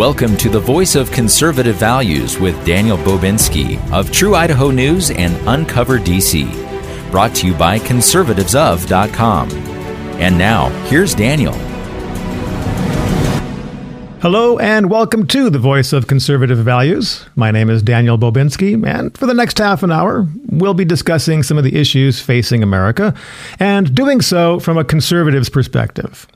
Welcome to the Voice of Conservative Values with Daniel Bobinski of True Idaho News and Uncover DC. Brought to you by conservativesof.com. And now, here's Daniel. Hello and welcome to the Voice of Conservative Values. My name is Daniel Bobinski, and for the next half an hour, we'll be discussing some of the issues facing America and doing so from a conservative's perspective.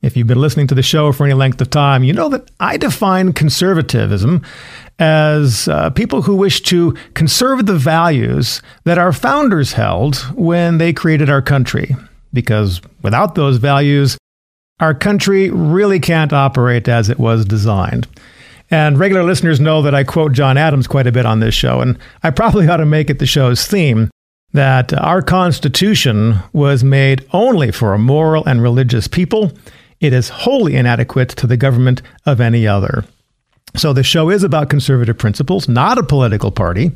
If you've been listening to the show for any length of time, you know that I define conservatism as uh, people who wish to conserve the values that our founders held when they created our country. Because without those values, our country really can't operate as it was designed. And regular listeners know that I quote John Adams quite a bit on this show, and I probably ought to make it the show's theme that our Constitution was made only for a moral and religious people it is wholly inadequate to the government of any other. So the show is about conservative principles, not a political party.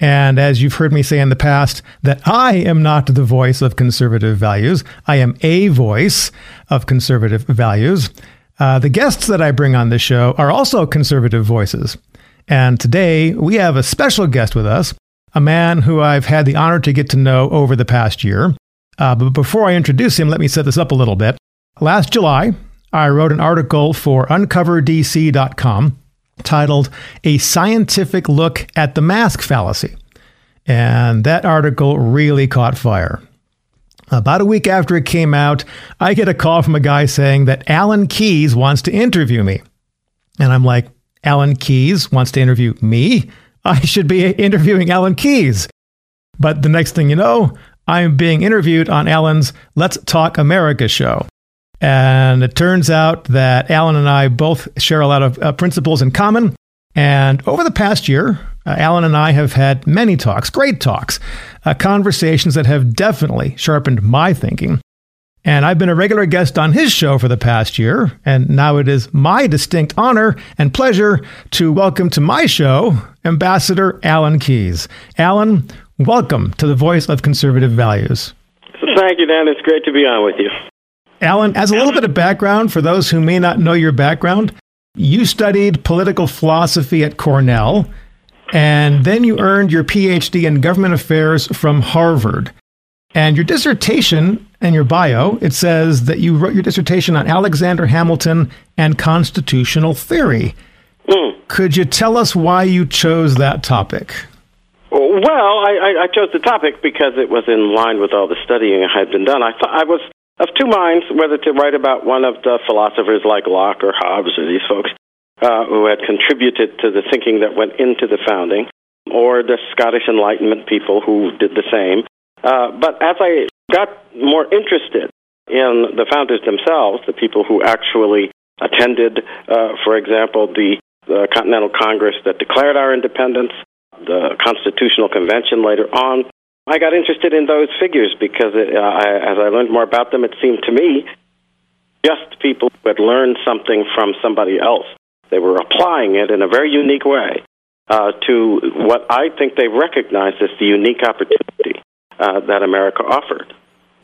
And as you've heard me say in the past, that I am not the voice of conservative values. I am a voice of conservative values. Uh, the guests that I bring on this show are also conservative voices. And today we have a special guest with us, a man who I've had the honor to get to know over the past year. Uh, but before I introduce him, let me set this up a little bit. Last July, I wrote an article for uncoverdc.com titled A Scientific Look at the Mask Fallacy. And that article really caught fire. About a week after it came out, I get a call from a guy saying that Alan Keyes wants to interview me. And I'm like, Alan Keyes wants to interview me? I should be interviewing Alan Keyes. But the next thing you know, I'm being interviewed on Alan's Let's Talk America show. And it turns out that Alan and I both share a lot of uh, principles in common. And over the past year, uh, Alan and I have had many talks, great talks, uh, conversations that have definitely sharpened my thinking. And I've been a regular guest on his show for the past year. And now it is my distinct honor and pleasure to welcome to my show Ambassador Alan Keyes. Alan, welcome to the Voice of Conservative Values. Thank you, Dan. It's great to be on with you. Alan, as a little bit of background for those who may not know your background, you studied political philosophy at Cornell, and then you earned your PhD in government affairs from Harvard. And your dissertation and your bio, it says that you wrote your dissertation on Alexander Hamilton and constitutional theory. Mm. Could you tell us why you chose that topic? Well, I, I, chose the topic because it was in line with all the studying I had been done. I thought I was of two minds whether to write about one of the philosophers like Locke or Hobbes or these folks uh, who had contributed to the thinking that went into the founding, or the Scottish Enlightenment people who did the same. Uh, but as I got more interested in the founders themselves, the people who actually attended, uh, for example, the, the Continental Congress that declared our independence, the Constitutional Convention later on, I got interested in those figures because it, uh, I, as I learned more about them, it seemed to me just people who had learned something from somebody else. They were applying it in a very unique way uh, to what I think they recognized as the unique opportunity uh, that America offered.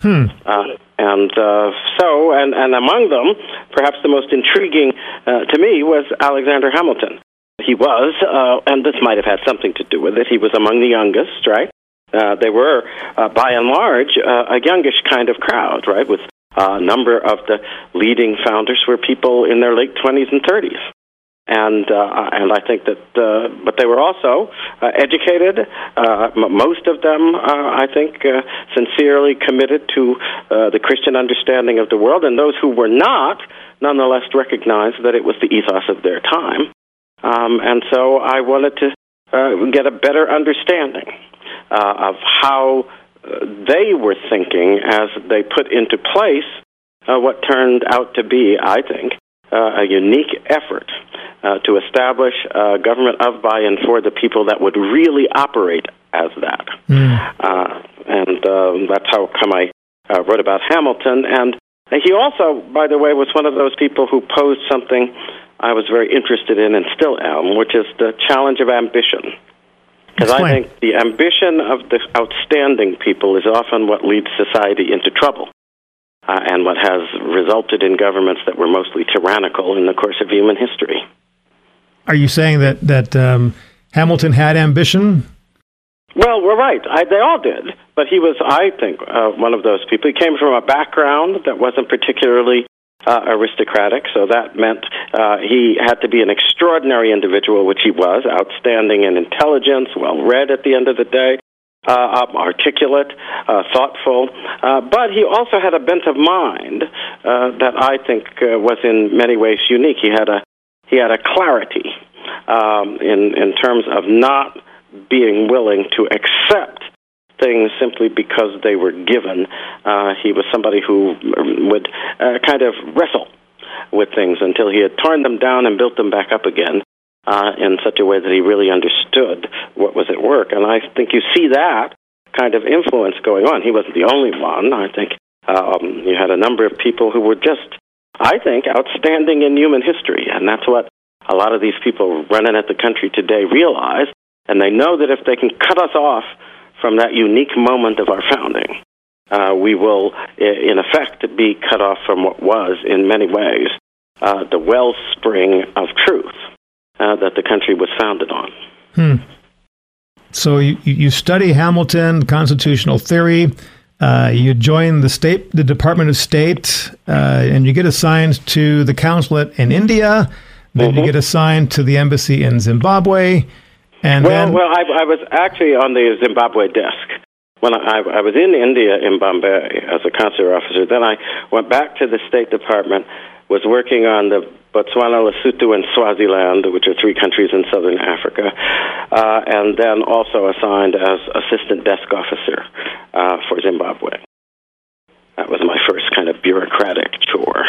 Hmm. Uh, and uh, so, and, and among them, perhaps the most intriguing uh, to me was Alexander Hamilton. He was, uh, and this might have had something to do with it, he was among the youngest, right? Uh, they were, uh, by and large, uh, a youngish kind of crowd, right? With a number of the leading founders were people in their late 20s and 30s. And uh, and I think that, uh, but they were also educated. M- most of them, I think, sincerely committed to the Christian understanding of the world, and those who were not, nonetheless, recognized that it was the ethos of their time. Um, and so I wanted to get a better understanding uh, of how uh, they were thinking as they put into place uh, what turned out to be, I think, uh, a unique effort uh, to establish a government of by and for the people that would really operate as that. Mm. Uh, and um, that's how come I uh, wrote about Hamilton. And he also, by the way, was one of those people who posed something I was very interested in and still am, which is the challenge of ambition. Because I think the ambition of the outstanding people is often what leads society into trouble. Uh, and what has resulted in governments that were mostly tyrannical in the course of human history. Are you saying that that um, Hamilton had ambition? Well, we're right. I, they all did, but he was, I think, uh, one of those people. He came from a background that wasn't particularly uh, aristocratic, so that meant uh, he had to be an extraordinary individual, which he was, outstanding in intelligence, well read at the end of the day. Uh, articulate, uh, thoughtful, uh, but he also had a bent of mind uh, that I think uh, was in many ways unique. He had a he had a clarity um, in in terms of not being willing to accept things simply because they were given. Uh, he was somebody who would uh, kind of wrestle with things until he had torn them down and built them back up again uh, in such a way that he really understood what was at work. And I think you see that kind of influence going on. He wasn't the only one. I think um, you had a number of people who were just, I think, outstanding in human history. And that's what a lot of these people running at the country today realize. And they know that if they can cut us off from that unique moment of our founding, uh, we will, in effect, be cut off from what was, in many ways, uh, the wellspring of truth uh, that the country was founded on. Hmm. So you, you study Hamilton, constitutional theory. Uh, you join the state, the Department of State, uh, and you get assigned to the consulate in India. Then mm-hmm. you get assigned to the embassy in Zimbabwe. And well, then, well, I, I was actually on the Zimbabwe desk when I, I was in India in Bombay as a consular officer. Then I went back to the State Department, was working on the Botswana, Lesotho, and Swaziland, which are three countries in southern Africa, uh, and then also assigned as assistant desk officer uh, for Zimbabwe. That was my first kind of bureaucratic chore.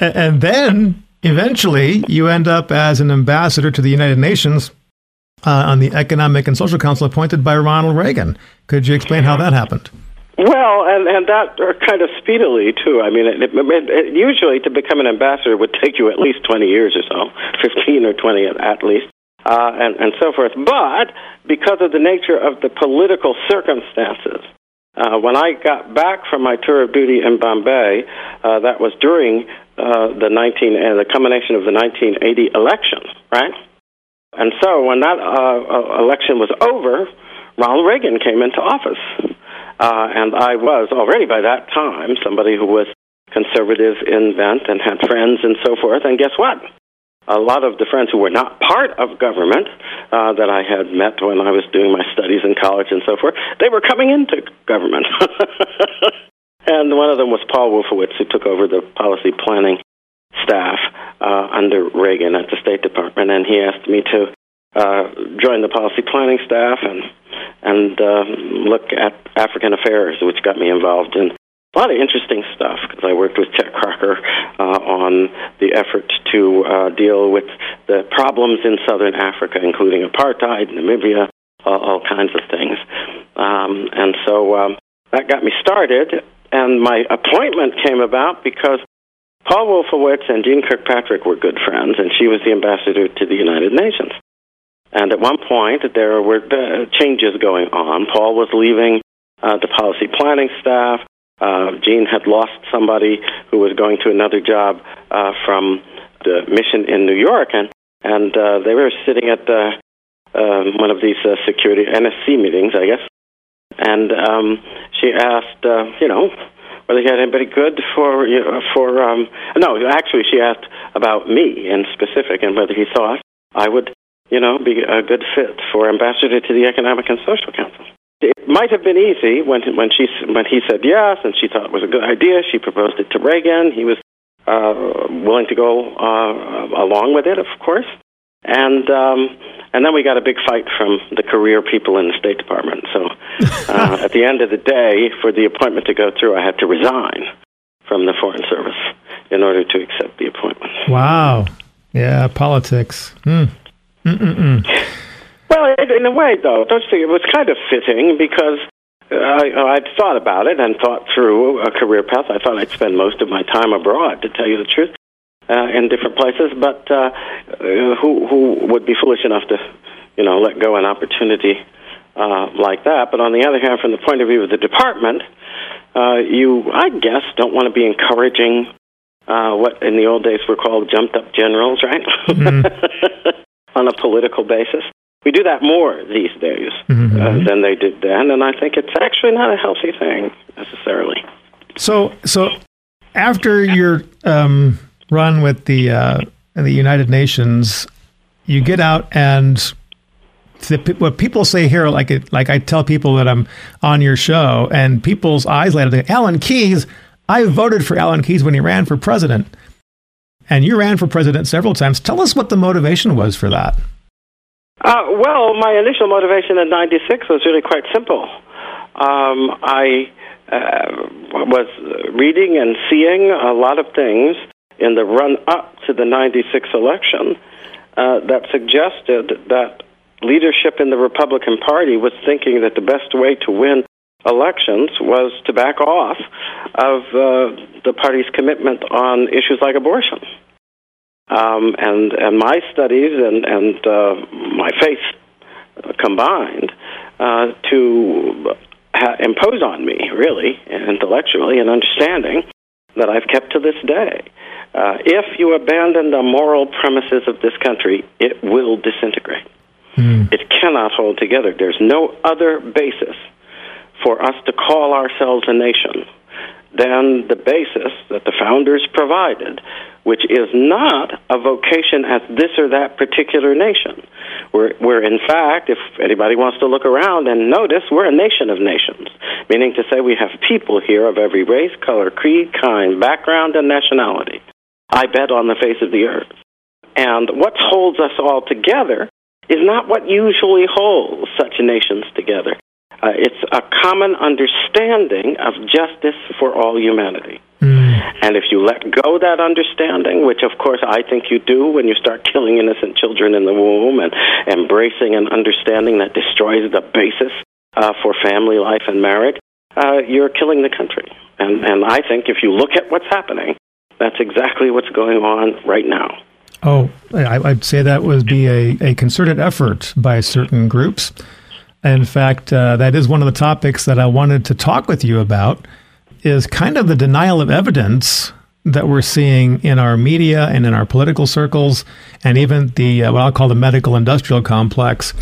and then Eventually, you end up as an ambassador to the United Nations uh, on the Economic and Social Council appointed by Ronald Reagan. Could you explain how that happened? Well, and and that kind of speedily too. I mean, it, it, it, usually to become an ambassador would take you at least twenty years or so, fifteen or twenty at, at least, uh, and and so forth. But because of the nature of the political circumstances, uh, when I got back from my tour of duty in Bombay, uh, that was during uh, the 19 uh, the combination of the 1980 election, right? And so when that uh, uh, election was over, Ronald Reagan came into office, uh, and I was already by that time somebody who was conservative in bent and had friends and so forth. And guess what? A lot of the friends who were not part of government uh, that I had met when I was doing my studies in college and so forth, they were coming into government. And one of them was Paul Wolfowitz, who took over the policy planning staff uh, under Reagan at the State Department, and he asked me to uh, join the policy planning staff and and uh, look at African affairs, which got me involved in a lot of interesting stuff because I worked with Chet Crocker uh, on the effort to uh, deal with the problems in southern Africa, including apartheid, Namibia, all, all kinds of things. Um, and so um, that got me started. And my appointment came about because Paul Wolfowitz and Jeane Kirkpatrick were good friends, and she was the ambassador to the United Nations. And at one point, there were uh, changes going on. Paul was leaving uh, the policy planning staff. Uh, Jeane had lost somebody who was going to another job uh, from the mission in New York, and and uh, they were sitting at uh, um, one of these uh, security NSC meetings, I guess, and um, she asked, uh, you know, whether he had anybody good for you know, for um, no, actually she asked about me in specific and whether he thought I would, you know, be a good fit for ambassador to the Economic and Social Council. It might have been easy when when she when he said yes and she thought it was a good idea. She proposed it to Reagan. He was uh, willing to go uh, along with it, of course. And um, and then we got a big fight from the career people in the State Department. So uh, at the end of the day, for the appointment to go through, I had to resign from the Foreign Service in order to accept the appointment. Wow. Yeah, politics. Mm. Well, in a way, though, don't you think it was kind of fitting because uh, I, I'd thought about it and thought through a career path. I thought I'd spend most of my time abroad, to tell you the truth uh, in different places, but uh, who who would be foolish enough to, you know, let go an opportunity uh, like that? But on the other hand, from the point of view of the department, uh, you, I guess, don't want to be encouraging uh, uh, what in the old days were called jumped up generals, right? Mm-hmm. On a political basis. We do that more these days mm-hmm. uh, than they did then, and I think it's actually not a healthy thing necessarily. So, so after your um, run with the uh, the United Nations, you get out and the, what people say here, like it, like I tell people that I'm on your show, and people's eyes light up. Alan Keyes, I voted for Alan Keyes when he ran for president, and you ran for president several times. Tell us what the motivation was for that. Uh, well, my initial motivation in '96 was really quite simple. Um, I uh, was reading and seeing a lot of things in the run up to the '96 election uh, that suggested that leadership in the Republican Party was thinking that the best way to win elections was to back off of uh, the party's commitment on issues like abortion. Um, and and my studies and and uh, my faith combined uh, to ha- impose on me, really, intellectually and understanding that I've kept to this day. Uh, if you abandon the moral premises of this country, it will disintegrate. Mm. It cannot hold together. There's no other basis for us to call ourselves a nation than the basis that the founders provided, which is not a vocation as this or that particular nation. We're, we're, in fact, if anybody wants to look around and notice, we're a nation of nations, meaning to say we have people here of every race, color, creed, kind, background, and nationality. I bet on the face of the earth. And what holds us all together is not what usually holds such nations together. Uh, it's a common understanding of justice for all humanity. Mm. And if you let go that understanding, which of course I think you do when you start killing innocent children in the womb and embracing an understanding that destroys the basis uh, for family life and marriage, uh, you're killing the country. And, and I think if you look at what's happening, that's exactly what's going on right now. Oh, I, would say that would be a, a concerted effort by certain groups. In fact, uh, that is one of the topics that I wanted to talk with you about is kind of the denial of evidence that we're seeing in our media and in our political circles and even the uh, what I'll call the medical industrial complex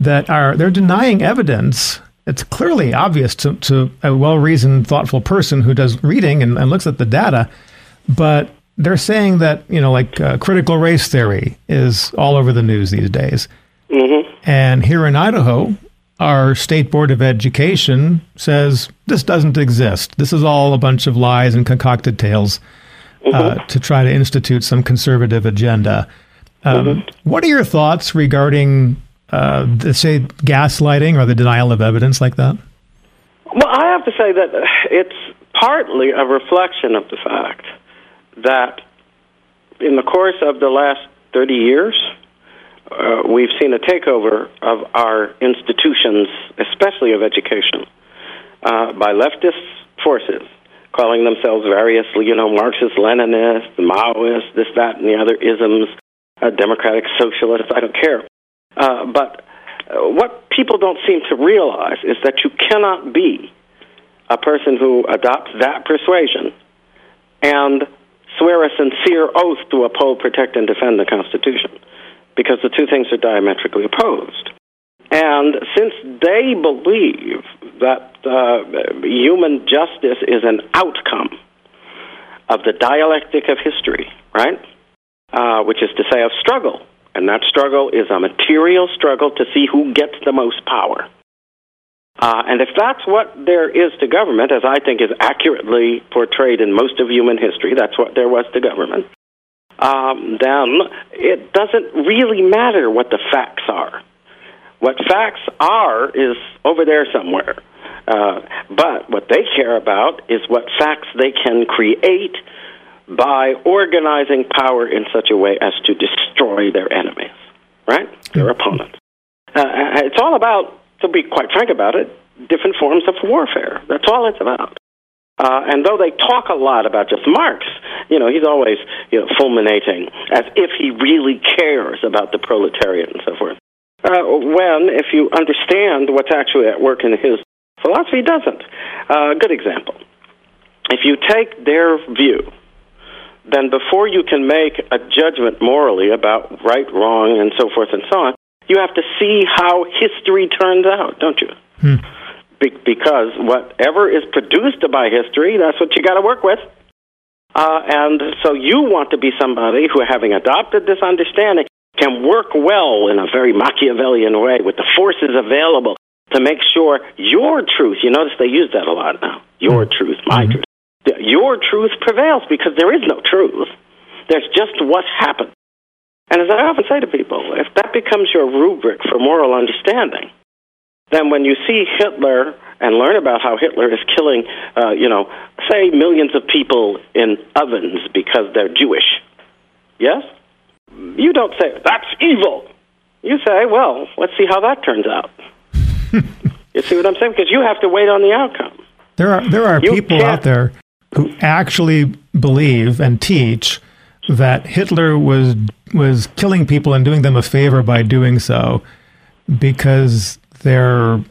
that are they're denying evidence it's clearly obvious to, to a well-reasoned thoughtful person who does reading and, and looks at the data but they're saying that you know, like uh, critical race theory is all over the news these days. Mm-hmm. And here in Idaho, our state board of education says this doesn't exist. This is all a bunch of lies and concocted tales uh, mm-hmm. to try to institute some conservative agenda. Um, mm-hmm. What are your thoughts regarding, uh, the, say, gaslighting or the denial of evidence like that? Well, I have to say that it's partly a reflection of the fact that in the course of the last 30 years, uh, we've seen a takeover of our institutions, especially of education, uh, by leftist forces, calling themselves variously, you know, Marxist, Leninist, Maoist, this, that, and the other isms, uh, democratic socialists, I don't care. Uh, but uh, what people don't seem to realize is that you cannot be a person who adopts that persuasion and swear a sincere oath to uphold, protect, and defend the Constitution, because the two things are diametrically opposed. And since they believe that uh, human justice is an outcome of the dialectic of history, right? Uh, which is to say, of struggle. And that struggle is a material struggle to see who gets the most power. Uh, and if that's what there is to government, as I think is accurately portrayed in most of human history, that's what there was to government, um, then it doesn't really matter what the facts are. What facts are is over there somewhere. Uh, but what they care about is what facts they can create by organizing power in such a way as to destroy their enemies, right? Their mm-hmm. opponents. Uh, it's all about to be quite frank about it, different forms of warfare. That's all it's about. Uh, and though they talk a lot about just Marx, you know, he's always you know fulminating as if he really cares about the proletariat and so forth. Uh, when, if you understand what's actually at work in his philosophy, doesn't. Uh, good example. If you take their view then before you can make a judgment morally about right, wrong, and so forth and so on, you have to see how history turns out, don't you? Hmm. Be- because whatever is produced by history, that's what you got to work with. Uh, and so you want to be somebody who, having adopted this understanding, can work well in a very Machiavellian way with the forces available to make sure your truth, you notice they use that a lot now, your mm-hmm. truth, my mm-hmm. truth, your truth prevails because there is no truth. There's just what happened. And as I often say to people, if that becomes your rubric for moral understanding, then when you see Hitler and learn about how Hitler is killing, uh, you know, say millions of people in ovens because they're Jewish, yes? You don't say, that's evil. You say, well, let's see how that turns out. you see what I'm saying? Because you have to wait on the outcome. There are there are you people out there who actually believe and teach that Hitler was was killing people and doing them a favor by doing so because their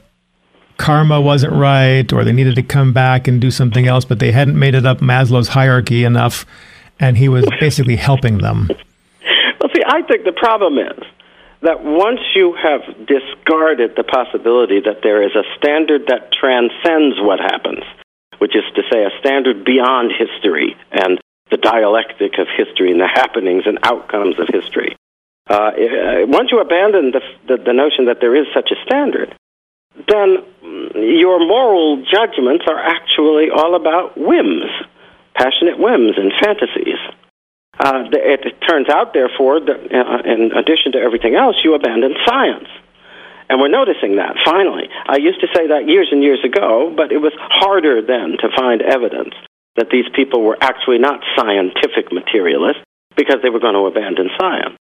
karma wasn't right or they needed to come back and do something else but they hadn't made it up Maslow's hierarchy enough and he was basically helping them. Well, see, I think the problem is that once you have discarded the possibility that there is a standard that transcends what happens, which is to say, a standard beyond history and the dialectic of history and the happenings and outcomes of history. Uh, uh once you abandon the, the, the notion that there is such a standard, then your moral judgments are actually all about whims, passionate whims and fantasies. Uh, it, it turns out, therefore, that uh, in addition to everything else, you abandon science. And we're noticing that, finally. I used to say that years and years ago, but it was harder then to find evidence that these people were actually not scientific materialists because they were going to abandon science.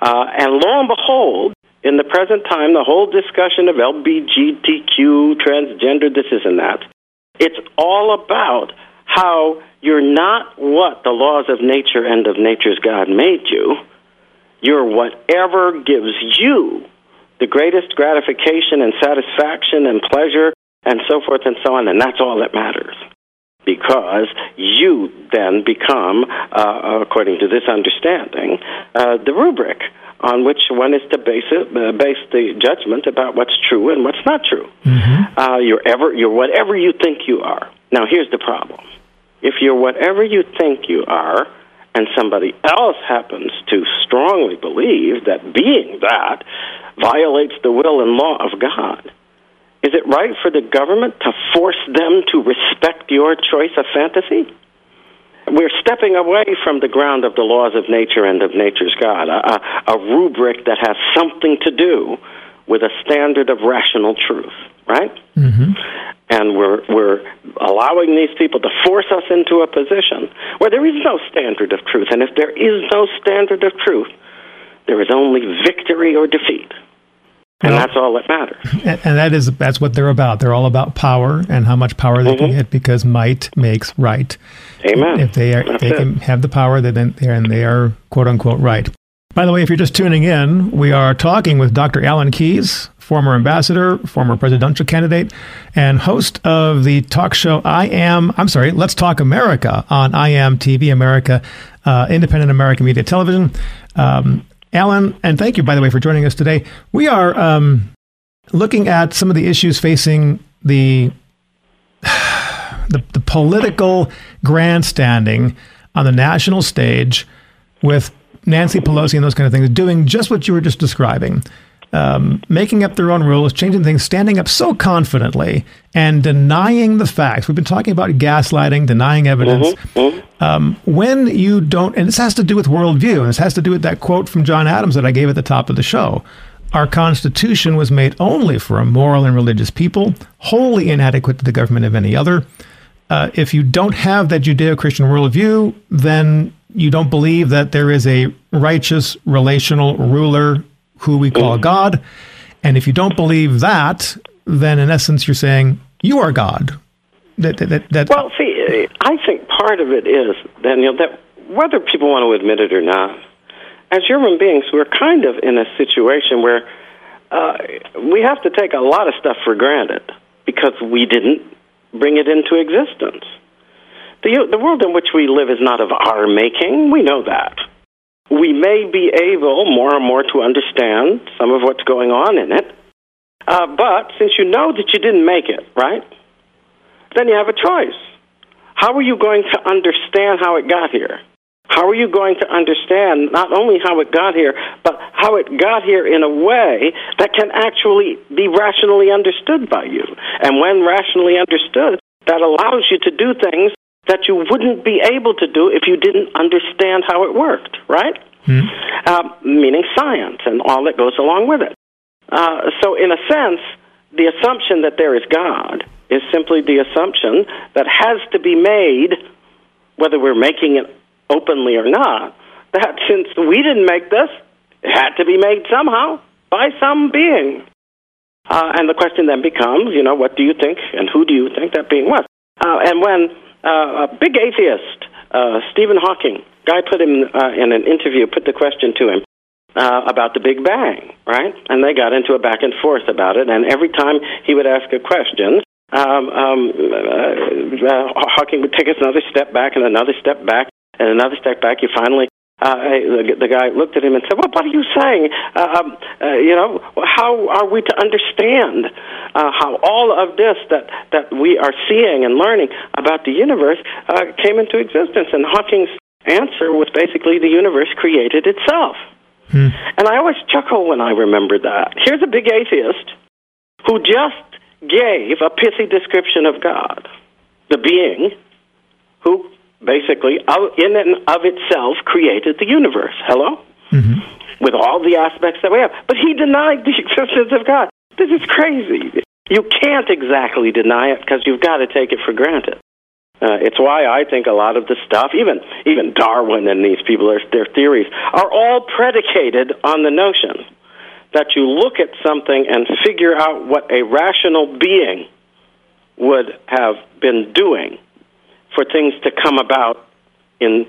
Uh, and lo and behold, in the present time, the whole discussion of LBGTQ, transgender, this is and that, it's all about how you're not what the laws of nature and of nature's God made you. You're whatever gives you the greatest gratification and satisfaction and pleasure and so forth and so on, and that's all that matters. Because you then become, uh, according to this understanding, uh, the rubric on which one is to base it, uh, base the judgment about what's true and what's not true. Mm-hmm. Uh, you're ever, you're whatever you think you are. Now, here's the problem: if you're whatever you think you are, and somebody else happens to strongly believe that being that violates the will and law of God, is it right for the government to force them to your choice of fantasy? We're stepping away from the ground of the laws of nature and of nature's God, a, a, rubric that has something to do with a standard of rational truth, right? Mm-hmm. And we're, we're allowing these people to force us into a position where there is no standard of truth. And if there is no standard of truth, there is only victory or defeat. And well, that's all that matters. And, and, that is that's what they're about. They're all about power and how much power they mm-hmm. can get because might makes right. Amen. If they are, that's they it. can have the power, then they and they are quote unquote right. By the way, if you're just tuning in, we are talking with Dr. Alan Keyes, former ambassador, former presidential candidate, and host of the talk show I Am. I'm sorry, Let's Talk America on I Am TV America, uh, independent American media television. Um, Alan, and thank you, by the way, for joining us today. We are um, looking at some of the issues facing the, the, the political grandstanding on the national stage with Nancy Pelosi and those kind of things, doing just what you were just describing. Um, making up their own rules, changing things, standing up so confidently, and denying the facts. We've been talking about gaslighting, denying evidence. Mm-hmm. mm-hmm. Um, when you don't, and this has to do with worldview, and this has to do with that quote from John Adams that I gave at the top of the show. Our Constitution was made only for a moral and religious people, wholly inadequate to the government of any other. Uh, if you don't have that Judeo Christian worldview, then you don't believe that there is a righteous, relational ruler who we call God. And if you don't believe that, then in essence, you're saying you are God. That, that, that, well, see, I think part of it is, Daniel, that whether people want to admit it or not, as human beings, we're kind of in a situation where uh, we have to take a lot of stuff for granted because we didn't bring it into existence. The, the world in which we live is not of our making. We know that. We may be able more and more to understand some of what's going on in it. Uh, but since you know that you didn't make it, right? Then you have a choice. How are you going to understand how it got here? How are you going to understand not only how it got here, but how it got here in a way that can actually be rationally understood by you? And when rationally understood, that allows you to do things that you wouldn't be able to do if you didn't understand how it worked, right? Hmm. Uh, meaning science and all that goes along with it. Uh, so, in a sense, the assumption that there is God is simply the assumption that has to be made, whether we're making it openly or not, that since we didn't make this, it had to be made somehow by some being. Uh, and the question then becomes, you know, what do you think and who do you think that being was? Uh, and when uh, a big atheist, uh, Stephen Hawking, guy put him uh, in an interview, put the question to him uh, about the Big Bang, right? And they got into a back and forth about it. And every time he would ask a question, um, um, uh, uh, Hawking would take us another step back and another step back and another step back. You finally uh, the, the guy looked at him and said, "Well, what are you saying? Uh, um, uh, you know, how are we to understand uh, how all of this that that we are seeing and learning about the universe uh, came into existence?" And Hawking's answer was basically, "The universe created itself." Hmm. And I always chuckle when I remember that. Here's a big atheist who just gave a pithy description of God, the being who basically, in and of itself, created the universe. Hello? Mm-hmm. With all the aspects that we have. But he denied the existence of God. This is crazy. You can't exactly deny it because you've got to take it for granted. Uh, it's why I think a lot of the stuff, even even Darwin and these people, their, their theories, are all predicated on the notion that you look at something and figure out what a rational being would have been doing for things to come about in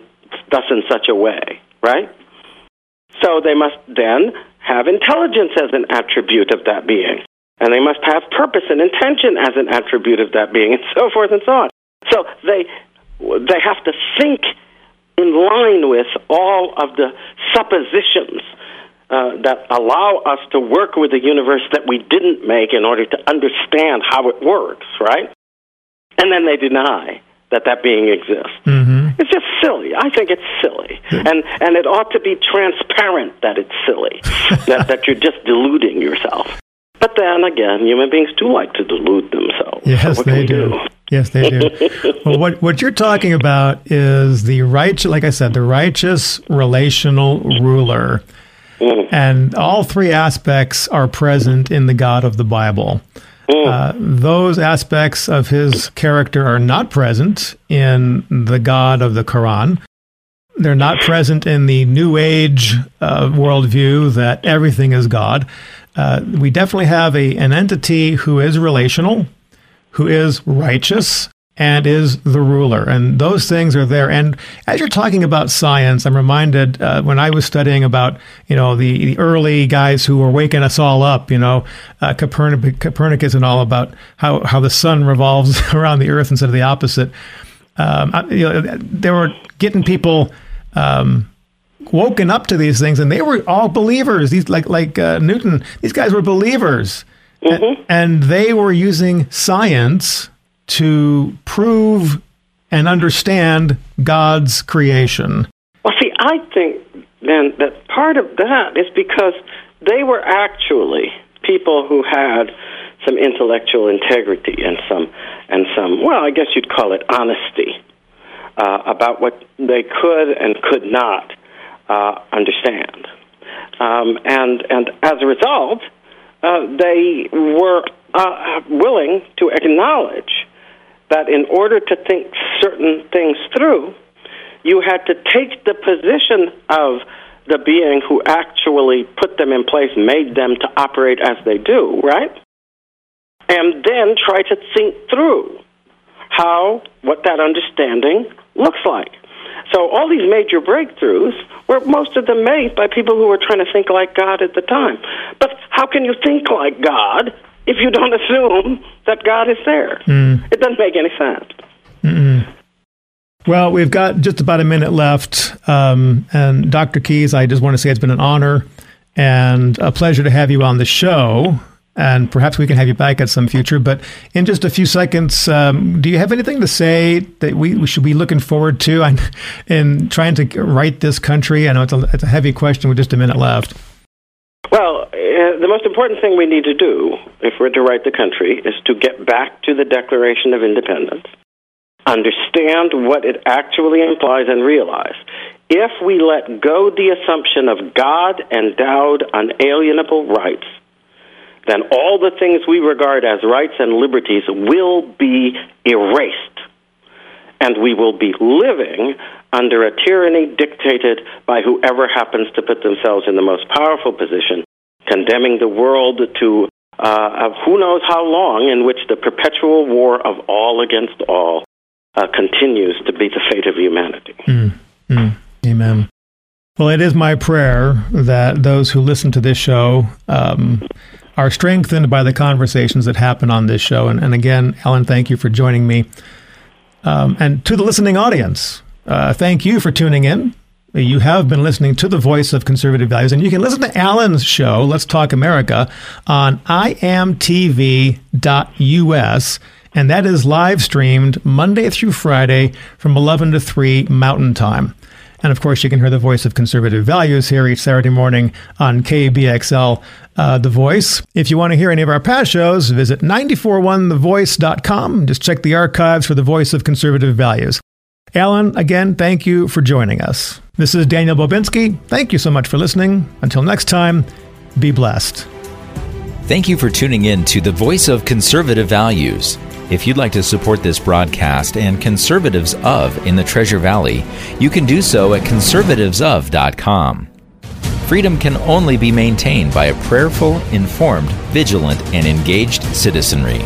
thus in such a way, right? So they must then have intelligence as an attribute of that being. And they must have purpose and intention as an attribute of that being, and so forth and so on. So they they have to think in line with all of the suppositions uh, that allow us to work with the universe that we didn't make in order to understand how it works, right? And then they deny that that being exists. Mm-hmm. It's just silly. I think it's silly, and and it ought to be transparent that it's silly, that that you're just deluding yourself. But then again, human beings do like to delude themselves. Yes, so they do. do? Yes, they do. well, what what you're talking about is the right, like I said, the righteous relational ruler, mm. and all three aspects are present in the God of the Bible. Mm. Uh, those aspects of his character are not present in the God of the Quran. They're not present in the New Age uh, worldview that everything is God. Uh, we definitely have a, an entity who is relational, who is righteous, and is the ruler. And those things are there. And as you're talking about science, I'm reminded uh, when I was studying about, you know, the, the, early guys who were waking us all up, you know, uh, Copernic, Copernicus and all about how, how the sun revolves around the earth instead of the opposite. Um, you know, they were getting people um, woken up to these things, and they were all believers. These like like uh, Newton, these guys were believers, mm-hmm. and they were using science to prove and understand God's creation? Well, see, I think then that part of that is because they were actually people who had some intellectual integrity and some and some well, I guess you'd call it honesty uh, about what they could and could not uh, understand, um, and and as a result, uh, they were uh, willing to acknowledge that in order to think certain things through, you had to take the position of the being who actually put them in place, made them to operate as they do, right? And then try to think through how, what that understanding looks like. So all these major breakthroughs were most of them made by people who were trying to think like God at the time. But how can you think like God if you don't assume that God is there. Mm. It doesn't make any sense. Mm-mm. Well, we've got just about a minute left. Um, and Dr. Keyes, I just want to say it's been an honor and a pleasure to have you on the show. And perhaps we can have you back at some future. But in just a few seconds, um, do you have anything to say that we, we should be looking forward to in trying to right this country? I know it's a, it's a heavy question with just a minute left. Well, uh, the most important thing we need to do, if we're to right the country, is to get back to the Declaration of Independence understand what it actually implies and realize. If we let go the assumption of God endowed unalienable rights, then all the things we regard as rights and liberties will be erased. And we will be living under a tyranny dictated by whoever happens to put themselves in the most powerful position, condemning the world to uh, who knows how long, in which the perpetual war of all against all uh, continues to be the fate of humanity. Mm, mm, amen. Well, it is my prayer that those who listen to this show um, are strengthened by the conversations that happen on this show. And, and again, Alan, thank you for joining me. Um, and to the listening audience, uh, thank you for tuning in. You have been listening to the voice of conservative values, and you can listen to Alan's show, Let's Talk America, on imtv.us and that is live streamed Monday through Friday from 11 to 3 Mountain Time. And of course, you can hear the voice of conservative values here each Saturday morning on KBXL, uh, The Voice. If you want to hear any of our past shows, visit 941thevoice.com. Just check the archives for the voice of conservative values. Alan, again, thank you for joining us. This is Daniel Bobinski. Thank you so much for listening. Until next time, be blessed. Thank you for tuning in to the Voice of Conservative Values. If you'd like to support this broadcast and conservatives of in the Treasure Valley, you can do so at conservativesof.com. Freedom can only be maintained by a prayerful, informed, vigilant, and engaged citizenry.